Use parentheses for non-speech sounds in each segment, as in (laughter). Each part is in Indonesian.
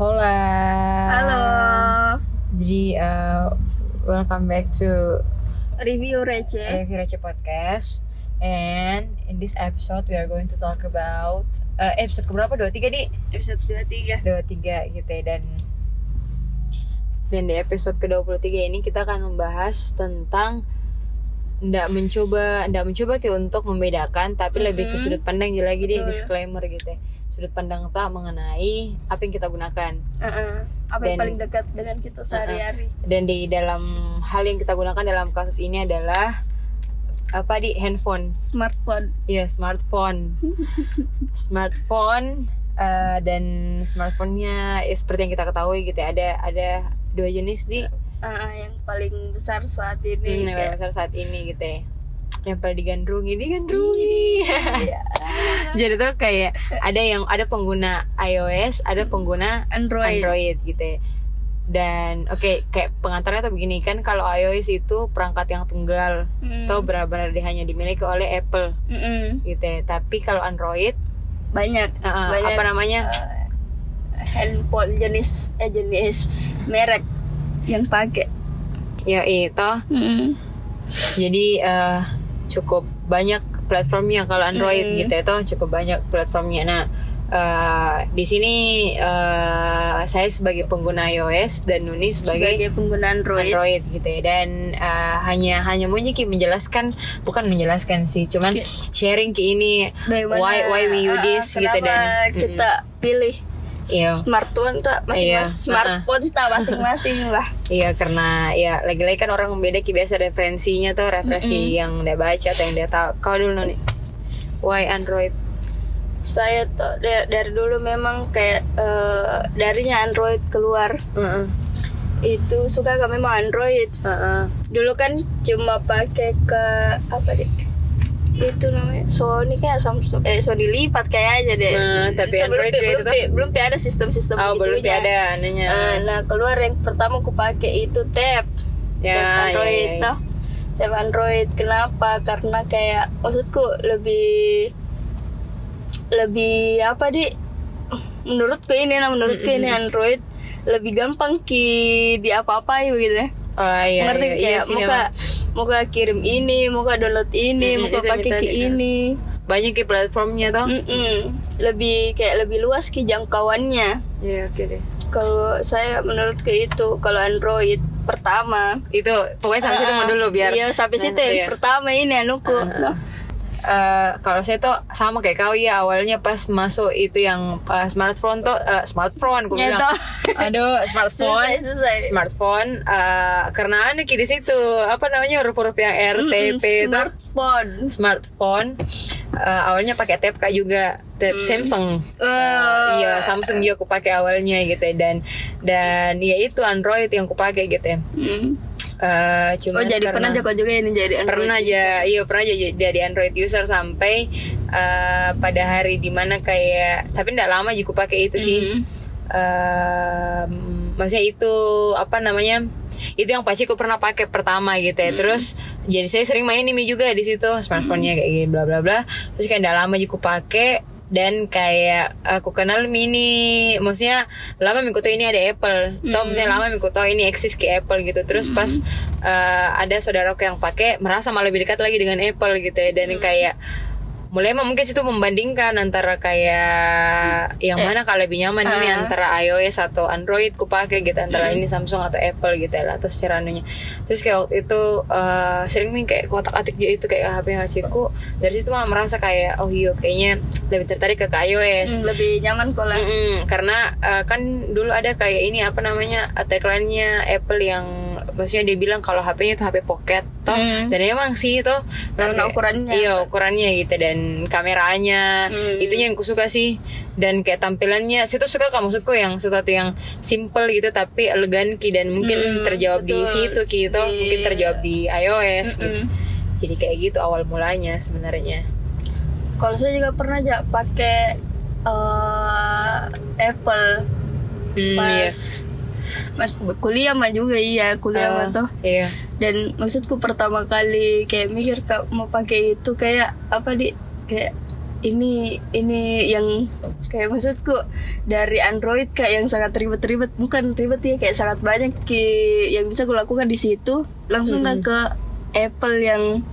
Hola. Halo. Jadi uh, welcome back to Review receh. Review Receh Podcast. And in this episode we are going to talk about uh, episode keberapa? 23 di? Episode 23. 23 gitu ya dan dan di episode ke-23 ini kita akan membahas tentang ndak mencoba ndak mencoba kayak untuk membedakan tapi lebih ke sudut pandang lagi deh Betul. disclaimer gitu ya. Sudut pandang tak mengenai apa yang kita gunakan. Uh-uh. Apa yang Dan- paling dekat dengan kita sehari-hari? dan di dalam hal yang kita gunakan dalam kasus ini adalah apa di handphone Smartphone. ya smartphone (laughs) smartphone eh, dan smartphone-nya ya, seperti yang kita ketahui gitu ya ada ada dua jenis di Uh, yang paling besar saat hmm, ini. yang kayak- besar saat ini gitu ya paling digandrungi digandrungi Iya. (laughs) jadi tuh kayak ada yang ada pengguna iOS ada pengguna Android. Android gitu ya. Dan oke kayak pengantarnya tuh begini kan kalau iOS itu perangkat yang tunggal Hmm. atau benar-benar hanya dimiliki oleh Apple Mm-mm. gitu ya. Tapi kalau Android Banyak. uh, banyak apa namanya? uh, handphone jenis eh jenis merek yang pakai. ya itu. Mm-mm. Jadi eh, cukup banyak platformnya kalau Android Mm. gitu ya tuh cukup banyak platformnya. Nah, eh, di sini eh, saya sebagai pengguna iOS dan Nuni sebagai Sebagai pengguna Android. Android gitu ya dan uh, hanya hanya Munjiki menjelaskan bukan menjelaskan sih cuman sharing ke ini Bagaimana, why why we use uh, this gitu dan kita pilih Iya. smartphone tak Iya, masing-masing smartphone tak masing-masing lah. Iya karena ya lagi-lagi kan orang beda ki biasa referensinya tuh referensi yang dia baca atau yang dia tahu. Kau dulu nih why Android? Saya tuh da- dari dulu memang kayak eh, darinya Android keluar. Heeh. itu suka gak memang Android. Heeh. dulu kan cuma pakai ke apa deh itu namanya. Sony kayak Samsung. Eh Sony lipat kayak aja deh. Nah, tapi Itu Android belum, juga belum, belum ada sistem-sistem oh belum begitunya. ada anehnya. Eh, nah keluar yang pertama aku pakai itu tab. Ya, tab Android ya, ya. tuh tab Android kenapa? Karena kayak maksudku lebih lebih apa di menurutku ini nah menurutku ini Android lebih gampang ki di apa apa gitu ya oh iya ngerti iya, iya kayak sih, muka memang. muka kirim ini muka download ini Mm-mm, muka pakai ke ya. ini banyak ki platformnya tuh Mm-mm. lebih kayak lebih luas ki jangkauannya ya oke deh kalau saya menurut ke itu kalau Android pertama itu pokoknya sampai situ mau dulu biar iya sampai situ yang iya. pertama ini anuku Noh. Eh, kalau saya tuh sama kayak kau ya awalnya pas masuk itu yang uh, smartphone tuh eh, smartphone aku Ya, bilang. (laughs) aduh smartphone. Susah, susah. smartphone eh, karena aneh ki di situ apa namanya huruf-huruf yang RTP Mm-mm, tuh smartphone. Smartphone eh, awalnya pakai tab kak juga tab Samsung. Eh, iya Samsung juga aku pakai awalnya gitu ya. dan dan ya itu Android yang aku pakai gitu. Ya mm. Eh, oh cuman jadi karena- pernah jago juga ini jadi Android pernah user. aja iya pernah aja jadi Android user sampai eh, pada hari di mana kayak tapi tidak lama juga pakai itu sih Mhm. Em, maksudnya itu apa namanya itu yang pasti aku pernah pakai pertama gitu ya terus jadi saya sering main ini juga di situ smartphone-nya kayak gini bla bla bla terus kayak tidak lama juga aku pakai dan kayak aku kenal mini. Maksudnya lama minggu ini ada Apple. Tau maksudnya lama minggu ini eksis ke Apple gitu. Terus pas eh, ada saudaraku yang pakai merasa malah lebih dekat lagi dengan Apple gitu ya. Dan kayak mulai emang mungkin situ membandingkan antara kayak yang mana kalau lebih nyaman ini Ah. antara iOS atau Android ku pakai gitu antara ini Samsung atau Apple gitu ya lah, atau secara anunya. Terus kayak waktu itu eh, sering nih kayak kotak atik itu kayak HP HP ku dari situ mah merasa kayak oh iya kayaknya lebih tertarik ke, ke iOS. Mm, lebih nyaman kalau Mm-mm, karena eh, kan dulu ada kayak ini apa namanya eh, tagline-nya Apple yang maksudnya dia bilang kalau HP-nya itu HP pocket toh Mm. dan emang sih itu Karena ukurannya. iya ukurannya gitu dan kameranya Mm. itunya yang kusuka sih dan kayak tampilannya tuh suka kan maksudku yang sesuatu yang simple gitu tapi elegan ki dan mungkin Mm, terjawab di betul. situ ki itu Di- mungkin terjawab di iOS gitu. Mm-mm. jadi kayak gitu awal mulanya sebenarnya kalau saya juga pernah aja pakai eh, Apple Hmm, pas iya. Mas kuliah mah juga iya kuliah mah Eh, tuh iya. Dan maksudku pertama kali kayak mikir kak mau pakai itu kayak apa di kayak ini ini yang kayak maksudku dari Android kayak yang sangat ribet-ribet. Bukan ribet ya kayak sangat banyak ki- yang bisa aku lakukan di situ. Langsung nggak ke Apple yang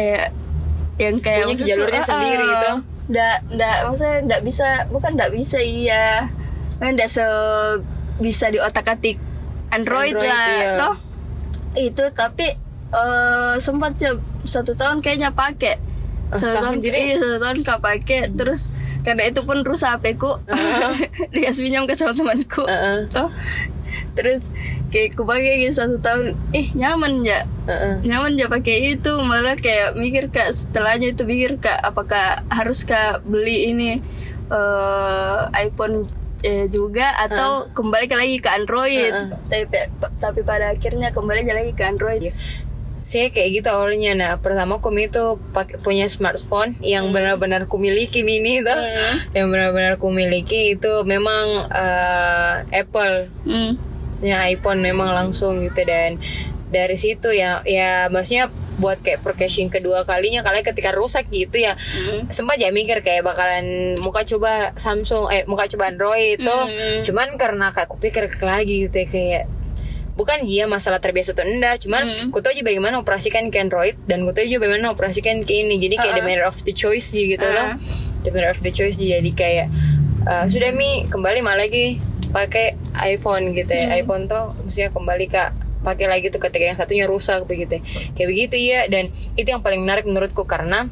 eh yang kayak Punya jalurnya ah, sendiri ah, gitu. nggak nggak maksudnya nggak bisa bukan nggak bisa iya. Nggak se bisa di otak atik Android, Android, lah iya. toh itu tapi eh, sempat satu tahun kayaknya pakai Oh, satu setahun tahun jadi? iya satu tahun gak pakai terus karena itu pun rusak HP ku (laughs) dikasih pinjam ke sama temanku Heeh. toh terus kayak ku pakai gitu satu tahun eh nyaman ya Heeh. nyaman ya pakai itu malah kayak mikir kak setelahnya itu mikir kak apakah harus kak beli ini eh iPhone eh, juga atau kembali ke lagi ke Android. Heeh. tapi tapi pada akhirnya kembali lagi ke Android. Saya kayak gitu awalnya. Nah pertama kami itu pakai punya smartphone yang benar-benar kumiliki mini itu Hmm. yang benar-benar kumiliki itu memang eh, Apple. Hmm. maksudnya iPhone memang langsung gitu dan dari situ ya ya maksudnya buat kayak purchasing kedua kalinya kalian ketika rusak gitu ya Hmm. sempat ya mikir kayak bakalan muka coba Samsung eh muka coba Android tuh Hmm. cuman karena kayak aku pikir lagi gitu ya, kayak bukan dia masalah terbiasa atau enggak cuman Hmm. ku tahu aja bagaimana operasikan ke Android dan ku tahu juga bagaimana operasikan ke ini jadi kayak the Uh-uh. matter of the choice gitu Uh-uh. loh the matter of the choice jadi kayak uh, sudah mi kembali malah lagi pakai iPhone gitu ya Hmm. iPhone tuh maksudnya kembali kak pakai lagi tuh ketika yang satunya rusak begitu kayak begitu ya dan itu yang paling menarik menurutku karena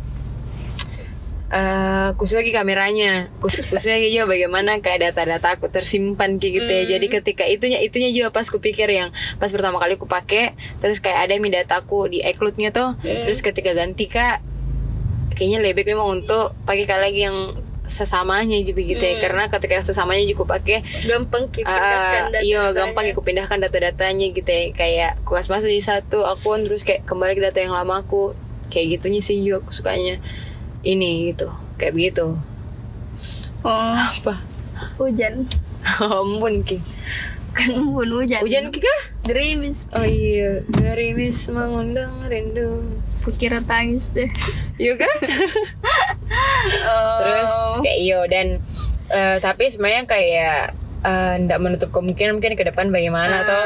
eh khusus lagi kameranya. Khusus lagi juga bagaimana kayak data-data aku tersimpan kayak gitu ya. Jadi ketika itunya itunya juga pas kupikir yang pas pertama kali aku pakai terus kayak ada mi dataku di iCloud-nya tuh. Terus ketika ganti kak kayaknya lebih memang untuk pakai kali lagi yang sesamanya juga gitu ya. Karena ketika sesamanya juga pakai gampang Ah, dipindahkan data iya gampang aku pindahkan data-datanya gitu ya. Kayak aku kasih masuk di satu akun terus kayak kembali ke data yang lama aku. Kayak gitunya sih juga aku sukanya ini gitu. Kayak begitu. Oh. Apa? Hujan. (laughs) Ampun ki. Kan pun hujan. Hujan ki kah? Gerimis. Oh iya. Gerimis mengundang rindu. Kukira tangis deh. Iya kan (laughs) (laughs) Oh. terus kayak iyo dan eh, tapi sebenarnya kayak eh, ndak menutup kemungkinan mungkin ke depan bagaimana Ah. atau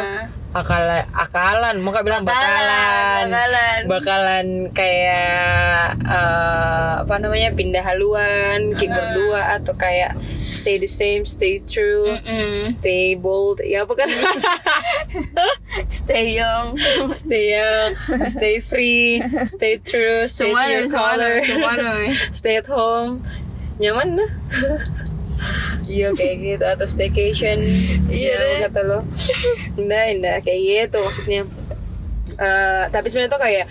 akalan akalan. Mau bilang bakalan Bakalan, bakalan. bakalan kayak eh, apa namanya pindah haluan kayak berdua atau kayak stay the same stay true Mm-mm. stay bold. Ya apa kan? (laughs) Stay young. Stay young stay free stay true stay semua to your semua color. semua (laughs) stay at home. Nyaman lah (laughs) iya kayak gitu atau staycation. Iya ya, deh. kata lo. Indah indah kayak gitu maksudnya. Eh, tapi sebenarnya tuh kayak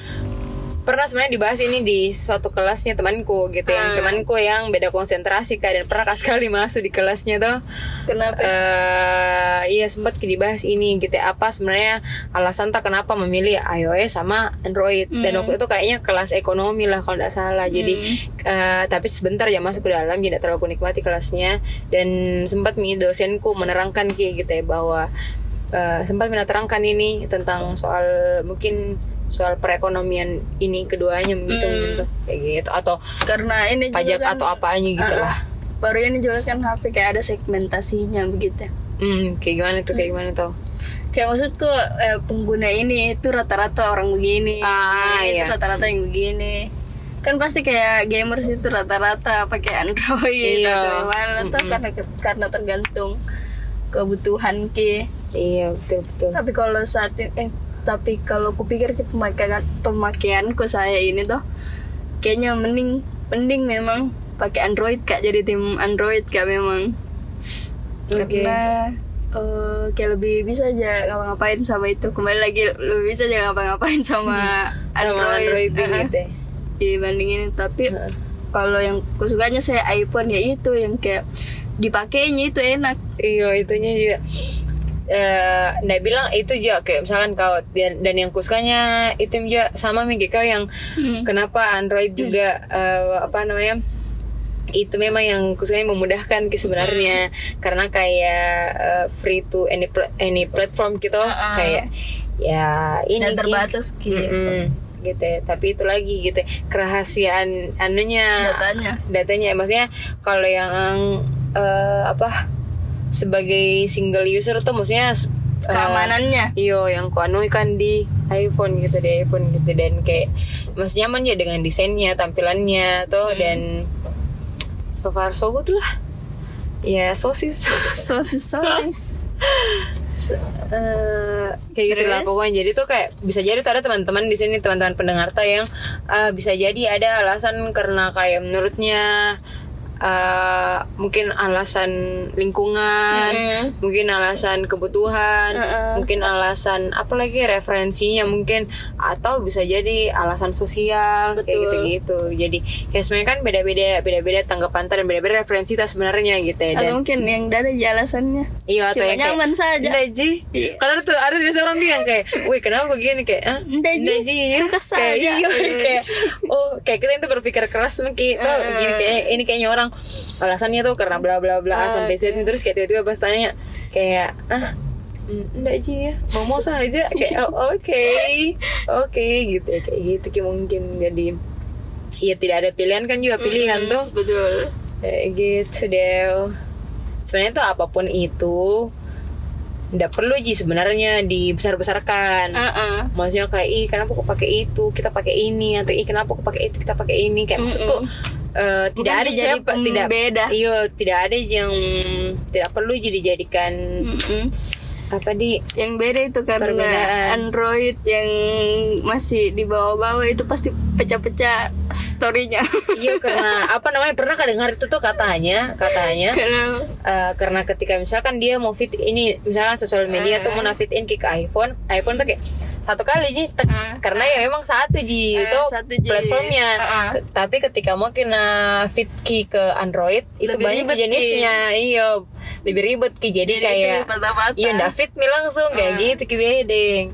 pernah sebenarnya dibahas ini di suatu kelasnya temanku gitu yang Ah. temanku yang beda konsentrasi kak dan pernah sekali masuk di kelasnya tuh. Kenapa? Eh iya sempat dibahas ini gitu ya. apa sebenarnya alasan tak kenapa memilih iOS sama Android? Dan Hmm. waktu itu kayaknya kelas ekonomi lah kalau tidak salah. Jadi eh, tapi sebentar ya masuk ke dalam jadi tidak terlalu aku nikmati kelasnya. Dan sempat mi dosenku menerangkan kayak gitu ya bahwa eh, sempat menerangkan ini tentang soal mungkin soal perekonomian ini keduanya gitu Hmm. gitu. Kayak gitu. Atau karena ini juga pajak kan, atau apanya gitu Ah, lah. Baru ini juga kan HP kayak ada segmentasinya begitu. Hmm kayak gimana tuh kayak gimana tuh? Kayak maksudku eh, pengguna ini itu rata-rata orang begini Ah, itu iya. rata-rata yang begini. Kan pasti kayak gamers itu rata-rata pakai Android Iya. atau gimana tuh Mm-mm. karena karena tergantung kebutuhan ki iya betul betul. Tapi kalau saat ini eh, tapi kalau kupikir ke pemakaian pemakaianku saya ini tuh kayaknya mending mending memang pakai Android kak. Jadi tim Android kak memang. Oke. karena eh, kayak lebih bisa aja ngapa-ngapain sama itu. Kembali lagi lebih bisa aja ngapa-ngapain sama (laughs) sama Android. Android, gitu ya. dibandingin tapi Heeh. kalau yang kusukanya saya iPhone ya itu yang kayak dipakainya itu enak. Iya itunya juga eh nggak bilang itu juga kayak misalkan kau dan, dan yang kusukanya itu juga sama Migi kau yang Hmm. kenapa Android juga eh, apa namanya itu memang yang kusukanya memudahkan ki sebenarnya karena kayak eh, free to any pla- any platform gitu Uh-uh. kayak ya ini dan Ki. terbatas Mm-mm. gitu ya. tapi itu lagi gitu ya, kerahasiaan anunya Datanya. datanya maksudnya kalau yang eh, apa sebagai single user tuh maksudnya eh, Keamanannya. iyo yang kuanui kan di iPhone gitu di iPhone gitu dan kayak masih nyaman ya dengan desainnya tampilannya tuh Hmm. dan so far so good lah ya sosis Sosis so nice. (laughs) Eh, kayak gitu lah pokoknya jadi tuh kayak bisa jadi tuh ada teman-teman di sini teman-teman pendengar tuh yang eh, bisa jadi ada alasan karena kayak menurutnya eh, mungkin alasan lingkungan Mm-mm. mungkin alasan kebutuhan Mm-mm. mungkin alasan apa lagi referensinya mungkin atau bisa jadi alasan sosial kayak Betul. gitu-gitu jadi kayak sebenarnya kan beda-beda beda-beda tanggapan dan beda-beda referensi tas sebenarnya gitu ya dan Atau mungkin yang ada aja alasannya. Iya atau Cuma yang kayak nyaman saja. Nggak, Ji Iya. Karena tuh ada biasa orang bilang kayak Wih kenapa kok gini kayak ah, Nggak, Ji. nggak, Ji Suka kayak, saja. iya, kayak Oh kayak kita itu berpikir keras mungkin tuh Heeh. gini kayak ini kayaknya orang alasannya tuh karena bla bla bla Ah, sampai Z oke. terus kayak tiba-tiba pas tanya kayak ah mm, Enggak Ji ya mau mau saja kayak oh, oke oke gitu ya kayak gitu kayak mungkin jadi Iya tidak ada pilihan kan juga pilihan Mm-mm, tuh Betul. Kayak gitu deh. Sebenarnya tuh apa pun itu nggak perlu ji sebenarnya dibesar-besarkan. Heeh. Maksudnya kayak ih kenapa kok pakai itu kita pakai ini atau ih kenapa kok pakai itu kita pakai ini kayak maksudku eh, tidak ada jadi siapa tidak pembeda. iya tidak ada yang tidak perlu jadi dijadikan Mm-mm. apa di Yang beda itu karena Perbedaan. Android yang masih di bawah-bawah itu pasti pecah-pecah storynya. (laughs) iya karena apa namanya pernah kedengar itu tuh katanya katanya karena Eh, karena ketika misalkan dia mau fit ini misalkan sosial media tuh mau fit in ke iPhone iPhone tuh kayak satu kali ji tek. Ah, karena ya memang satu ji Ah, itu satu ji. platformnya Ah, ah. Ke- tapi ketika mau kena fit key ke Android itu Lebih banyak ribet, Ki. jenisnya iya lebih ribet ki jadi, Jadi kayak iya ndak fit mi langsung kayak Ah. gitu ki bedeng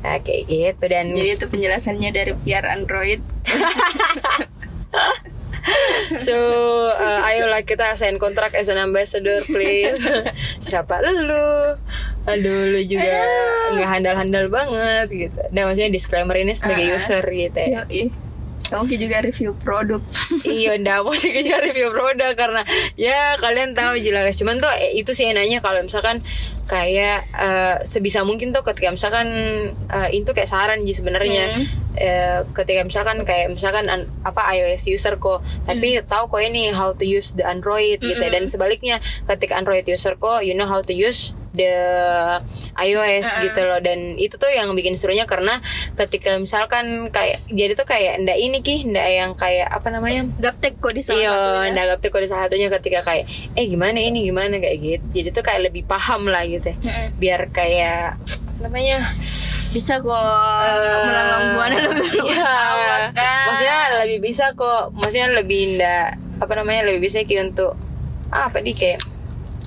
nah, kayak gitu dan jadi itu penjelasannya dari pihak Android. (laughs) (laughs) So, uh, ayolah kita sign kontrak as an ambassador, please. (laughs) Siapa lu? Aduh, lu juga nggak handal-handal banget gitu. Nah, maksudnya disclaimer ini sebagai Ah. user gitu ya. Yoi. Kamu juga review produk. (laughs) iya, ndak mau sih kejar review produk karena ya kalian tahu jelas. Cuman tuh eh, itu sih enaknya kalau misalkan kayak eh, sebisa mungkin tuh ketika misalkan eh, itu kayak saran sih sebenarnya. Hmm. Eh, ketika misalkan kayak misalkan an- apa iOS user kok tapi tahu kok ini how to use the Android gitu ya. dan sebaliknya ketika Android user kok you know how to use the iOS gitu loh dan itu tuh yang bikin serunya karena ketika misalkan kayak jadi tuh kayak ndak ini ki ndak yang kayak apa namanya Gaptek kok di salah Iya, satunya. ndak gaptek kok di salah satunya ketika kayak eh gimana ini gimana kayak gitu. Jadi tuh kayak lebih paham lah gitu. ya. Mm-mm. Biar kayak namanya Bisa kok eh, melanglang buana lebih iya. bersama kan. Maksudnya lebih bisa kok. Maksudnya lebih ndak apa namanya lebih bisa ki untuk ah, apa di kayak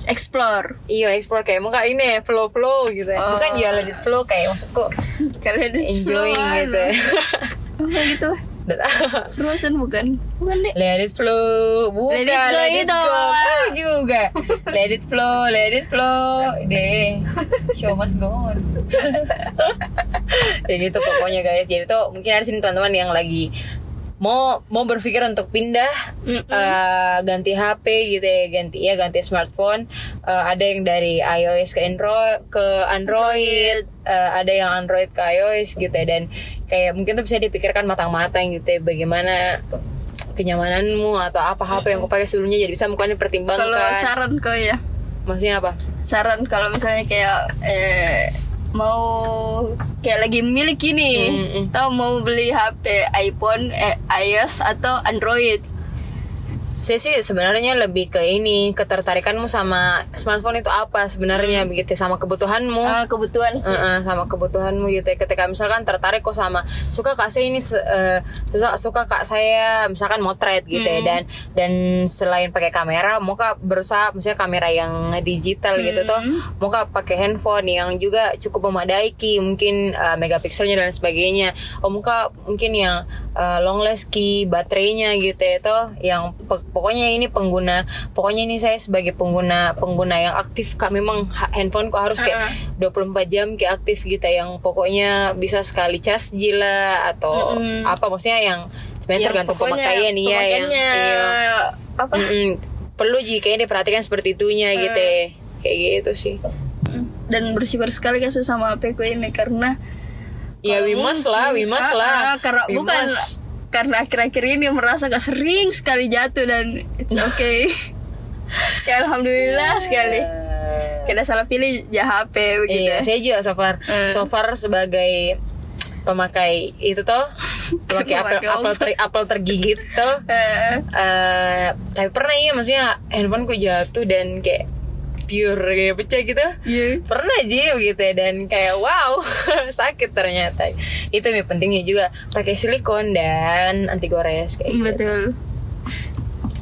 explore. Iya explore kayak muka ini flow flow gitu ya. Oh. Bukan jual di flow kayak maksudku Kalian explore. gitu. ya. (laughs) Gitu? (laughs) Frozen bukan? Bukan deh. Let it flow, bukan Let it go itu. Kau juga. Let it flow, let it flow. Deh, show must go on. (laughs) ya gitu pokoknya guys. Jadi tuh mungkin ada sini teman-teman yang lagi mau mau berpikir untuk pindah Mm-mm. eh, ganti HP gitu ya ganti ya ganti smartphone. Eh, ada yang dari iOS ke Android ke Android Eh, ada yang Android ke iOS gitu ya. Dan kayak mungkin tuh bisa dipikirkan matang-matang gitu ya bagaimana kenyamananmu atau apa HP yang kau pakai sebelumnya jadi bisa mungkin dipertimbangkan. Kalau saran kau ya, maksudnya apa? Saran kalau misalnya kayak eh, mau kayak lagi milik ini, Mm-mm. atau mau beli HP iPhone, eh, iOS atau Android. Saya sih sebenarnya lebih ke ini ketertarikanmu sama smartphone itu apa sebenarnya begitu sama kebutuhanmu. Ah, kebutuhan sih. Heeh, sama kebutuhanmu gitu ya. ketika misalkan tertarik kok sama suka kak saya ini eh, suka suka kak saya misalkan motret gitu ya dan dan selain pakai kamera mau kak berusaha misalnya kamera yang digital gitu tuh mau kak pakai handphone yang juga cukup memadai ki mungkin eh, megapikselnya dan sebagainya. Oh mau kak mungkin yang eh, long last ki baterainya gitu ya tuh yang pe- pokoknya ini pengguna pokoknya ini saya sebagai pengguna pengguna yang aktif kak memang ha- handphone kok harus kayak 24 jam kayak aktif gitu yang pokoknya bisa sekali cas gila atau Mm-mm. apa maksudnya yang sebenarnya Yang tergantung pemakaian iya yang iya. apa Mm-mm. perlu jika kayaknya diperhatikan seperti itunya gitu ya. kayak gitu sih dan bersyukur sekali kasih sama ku ini karena ya we must lah we must Ah, lah ah, karena We bukan must. Karena akhir-akhir ini merasa gak sering sekali jatuh dan it's okay. (laughs) Ya alhamdulillah sekali. Kita salah pilih ya HP begitu. Iya, saya juga so far, Eh. so far sebagai pemakai itu toh, (laughs) pemakai apel apel, ter, apel tergigit toh. Eh, eh tapi pernah iya, maksudnya handphone ku jatuh dan kayak pure kayak pecah gitu. iya. Pernah aja gitu ya dan kayak wow (laughs) sakit ternyata. Itu yang pentingnya juga pakai silikon dan anti gores kayak gitu. betul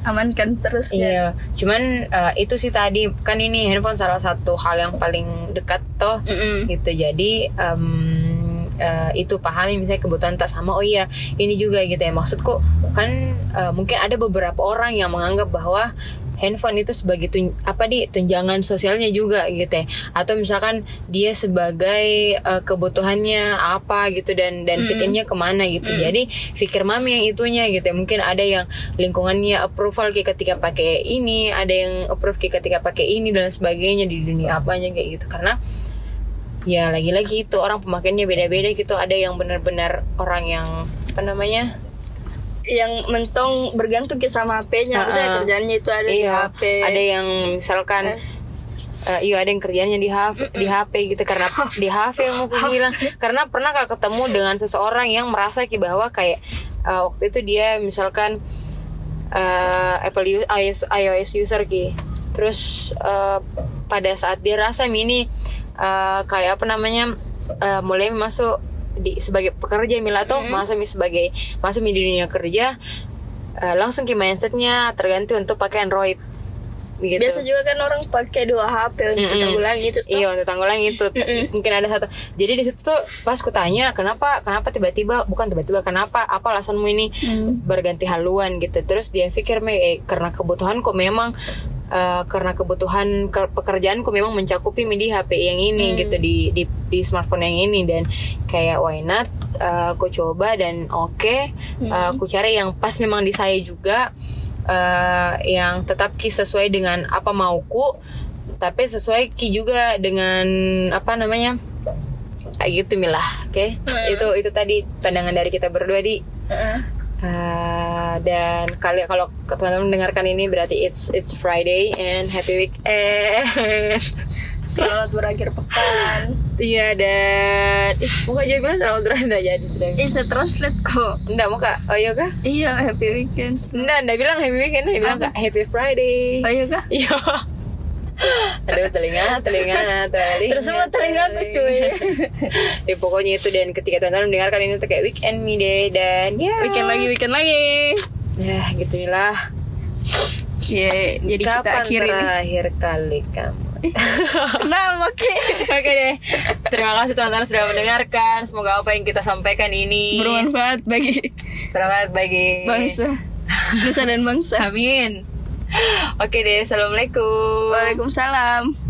amankan terus ya Iya, cuman eh, itu sih tadi kan ini handphone salah satu hal yang paling dekat toh Mm-mm. gitu jadi em, eh, itu pahami misalnya kebutuhan tak sama oh iya ini juga gitu ya maksudku kan eh, mungkin ada beberapa orang yang menganggap bahwa handphone itu sebagai tun- apa di tunjangan sosialnya juga gitu ya. Atau misalkan dia sebagai eh, kebutuhannya apa gitu dan dan fit in-nya ke mana gitu. Jadi pikir mami yang itunya gitu ya. Mungkin ada yang lingkungannya approval kayak ketika pakai ini ada yang approve kayak ketika pakai ini dan sebagainya di dunia apanya kayak gitu. Karena ya lagi-lagi itu orang pemakaiannya beda-beda gitu. Ada yang benar-benar orang yang apa namanya yang mentong bergantung ke sama HP-nya misalnya ah. kerjaannya itu ada di iya. HP ada yang misalkan eh, iya ada yang kerjanya di HP di HP gitu karena (laughs) di HP yang mau aku bilang. Karena pernah kak ketemu dengan seseorang yang merasa ki bahwa kayak eh, waktu itu dia misalkan eh, Apple iOS, iOS user ki. Terus eh, pada saat dia rasa mini eh, kayak apa namanya eh, mulai masuk di sebagai pekerja mila tuh masuk mi sebagai masuk di dunia kerja eh, langsung ki mindsetnya terganti untuk pakai Android gitu. biasa juga kan orang pakai dua HP untuk Mm-mm. tanggulangi itu tuh Iya untuk tanggulangi itu Mm-mm. mungkin ada satu. Jadi di situ tuh pas ku tanya kenapa kenapa tiba-tiba bukan tiba-tiba kenapa apa alasanmu ini Hmm. berganti haluan gitu. Terus dia pikir me eh, karena kebutuhanku memang eh, karena kebutuhan ke- pekerjaanku memang mencakupi di HP yang ini gitu di, di di smartphone yang ini. Dan kayak why not eh, aku coba dan oke. Eh, aku cari yang pas memang di saya juga eh, yang tetap ki sesuai dengan apa mauku tapi sesuai ki juga dengan apa namanya kayak gitu milah oke? Itu itu tadi pandangan dari kita berdua di. Uh, dan kali kalau teman-teman mendengarkan ini berarti it's it's Friday and happy weekend. selamat berakhir pekan Iya dan ih, mau gak jadi bilang selamat berakhir nggak jadi sudah. eh saya translate kok Enggak mau kak, oh iya kak? iya happy weekend Enggak, enggak bilang happy weekend, dia bilang kak happy Friday. oh iya kah Iya. Aduh telinga, telinga, telinga. terus semua telinga aku cuy (laughs) Ya, pokoknya itu dan ketika teman-teman mendengarkan ini tuh kayak weekend me deh dan ya. weekend lagi weekend lagi Ya gitu lah. ya jadi kita Kapan akhirin terakhir kali kamu? (laughs) kenapa ki Oke deh. Terima kasih teman-teman sudah mendengarkan. Semoga apa yang kita sampaikan ini bermanfaat bagi bermanfaat bagi bangsa nusa dan bangsa Amin. Oke deh. Assalamualaikum. Waalaikumsalam